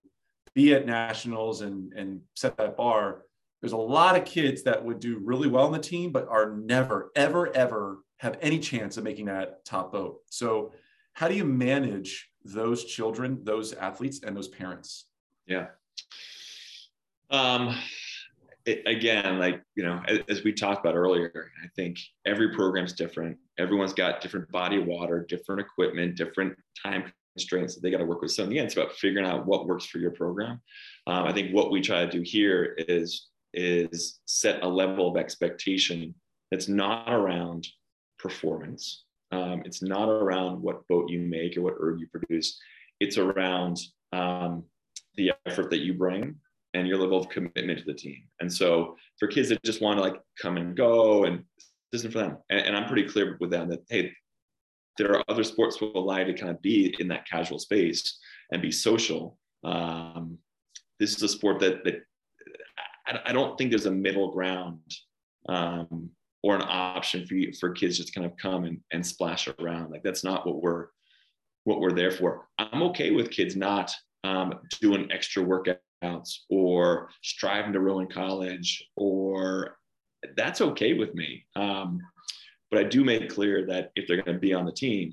be at nationals and and set that bar. There's a lot of kids that would do really well in the team but are never ever ever have any chance of making that top boat so how do you manage those children those athletes and those parents? Yeah. Um it, again, like, you know, as, as, we talked about earlier, I think every program's different. Everyone's got different body of water, different equipment, different time constraints that they got to work with. So in the end, it's about figuring out what works for your program. Um, I think what we try to do here is is set a level of expectation that's not around performance. Um, it's not around what boat you make or what erg you produce. It's around um, the effort that you bring and your level of commitment to the team. And so for kids that just want to like come and go and this isn't for them. And, and I'm pretty clear with them that, hey, there are other sports will allow you to kind of be in that casual space and be social. Um, this is a sport that, that I, I don't think there's a middle ground um, or an option for you, for kids just kind of come and, and splash around. Like that's not what we're what we're there for. I'm okay with kids not um, doing extra workout or striving to ruin college or that's okay with me um, but i do make clear that if they're going to be on the team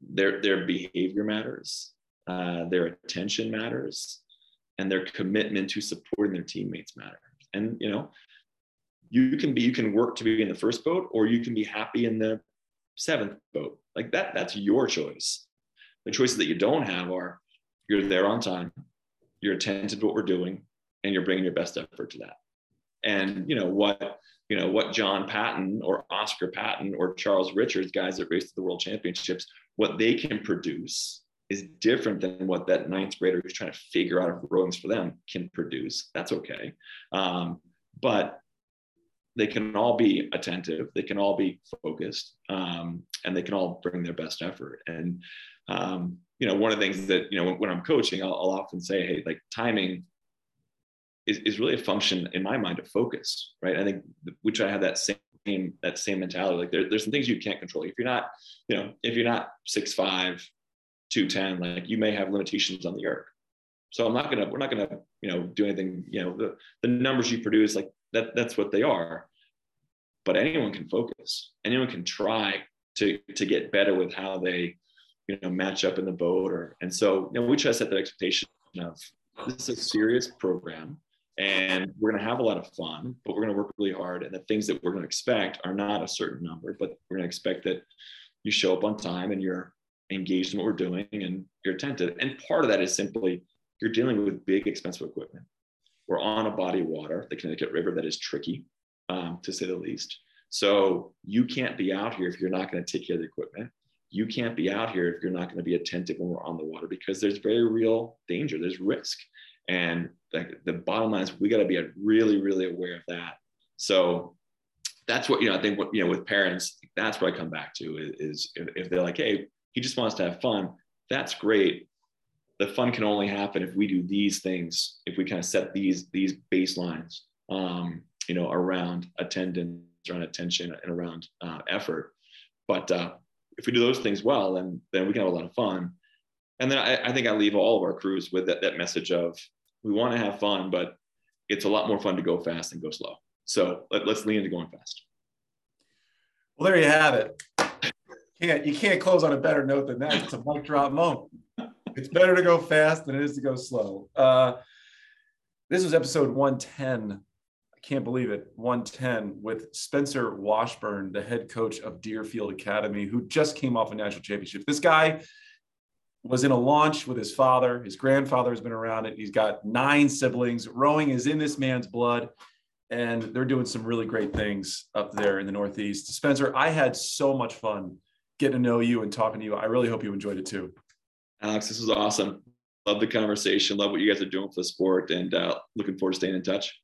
their their behavior matters, uh, their attention matters, and their commitment to supporting their teammates matters. And you know, you can be you can work to be in the first boat, or you can be happy in the seventh boat. Like that, that's your choice. The choices that you don't have are you're there on time, you're attentive to what we're doing, and you're bringing your best effort to that. And you know what you know what John Patton or Oscar Patton or Charles Richards, guys that race to the World Championships, what they can produce is different than what that ninth grader who's trying to figure out if rowing's for them can produce. That's okay, um, but they can all be attentive, they can all be focused, um, and they can all bring their best effort. And um, you know, one of the things that you know when, when I'm coaching, I'll, I'll often say, hey, like timing is, is really a function in my mind of focus, right? I think which I have that same that same mentality. Like there, there's some things you can't control. If you're not, you know, if you're not six five, two ten, like you may have limitations on the erg. So I'm not gonna, we're not gonna, you know, do anything. You know, the the numbers you produce, like that, that's what they are. But anyone can focus. Anyone can try to to get better with how they, you know, match up in the boat. Or and so you know, we try to set that expectation of this is a serious program and we're going to have a lot of fun but we're going to work really hard and the things that we're going to expect are not a certain number but we're going to expect that you show up on time and you're engaged in what we're doing and you're attentive. And part of that is simply you're dealing with big expensive equipment. We're on a body of water the connecticut river that is tricky um, to say the least. So you can't be out here if you're not going to take care of the equipment you can't be out here if you're not going to be attentive when we're on the water because there's very real danger there's risk and the, the bottom line is we got to be really, really aware of that. So that's what, you know, I think what, you know, with parents, that's what I come back to is, is if, they're like, hey, he just wants to have fun, that's great. The fun can only happen if we do these things, if we kind of set these, these baselines, um, you know, around attendance, around attention and around uh, effort. But uh, if we do those things well, then, then we can have a lot of fun. And then I, I think I leave all of our crews with that, that message of we want to have fun, but it's a lot more fun to go fast than go slow. So let, us lean into going fast. Well, there you have it. Can't you can't close on a better note than that. It's a mic drop moment. It's better to go fast than it is to go slow. Uh, this was episode 110. Can't believe it. 110 with Spencer Washburn, the head coach of Deerfield Academy, who just came off a national championship. This guy was in a launch with his father. His grandfather has been around it. He's got nine siblings. Rowing is in this man's blood, and they're doing some really great things up there in the Northeast. Spencer, I had so much fun getting to know you and talking to you. I really hope you enjoyed it too. Alex, this was awesome. Love the conversation. Love what you guys are doing for the sport, and uh, looking forward to staying in touch.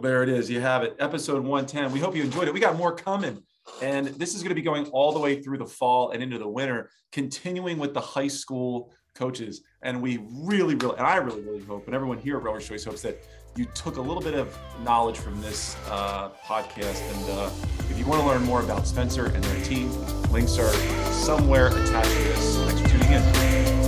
There it is. You have it. Episode 110. We hope you enjoyed it. We got more coming. And this is going to be going all the way through the fall and into the winter, continuing with the high school coaches. And we really, really, and I really, really hope, and everyone here at Rower's Choice hopes that you took a little bit of knowledge from this uh, podcast. And uh, if you want to learn more about Spencer and their team, links are somewhere attached to this.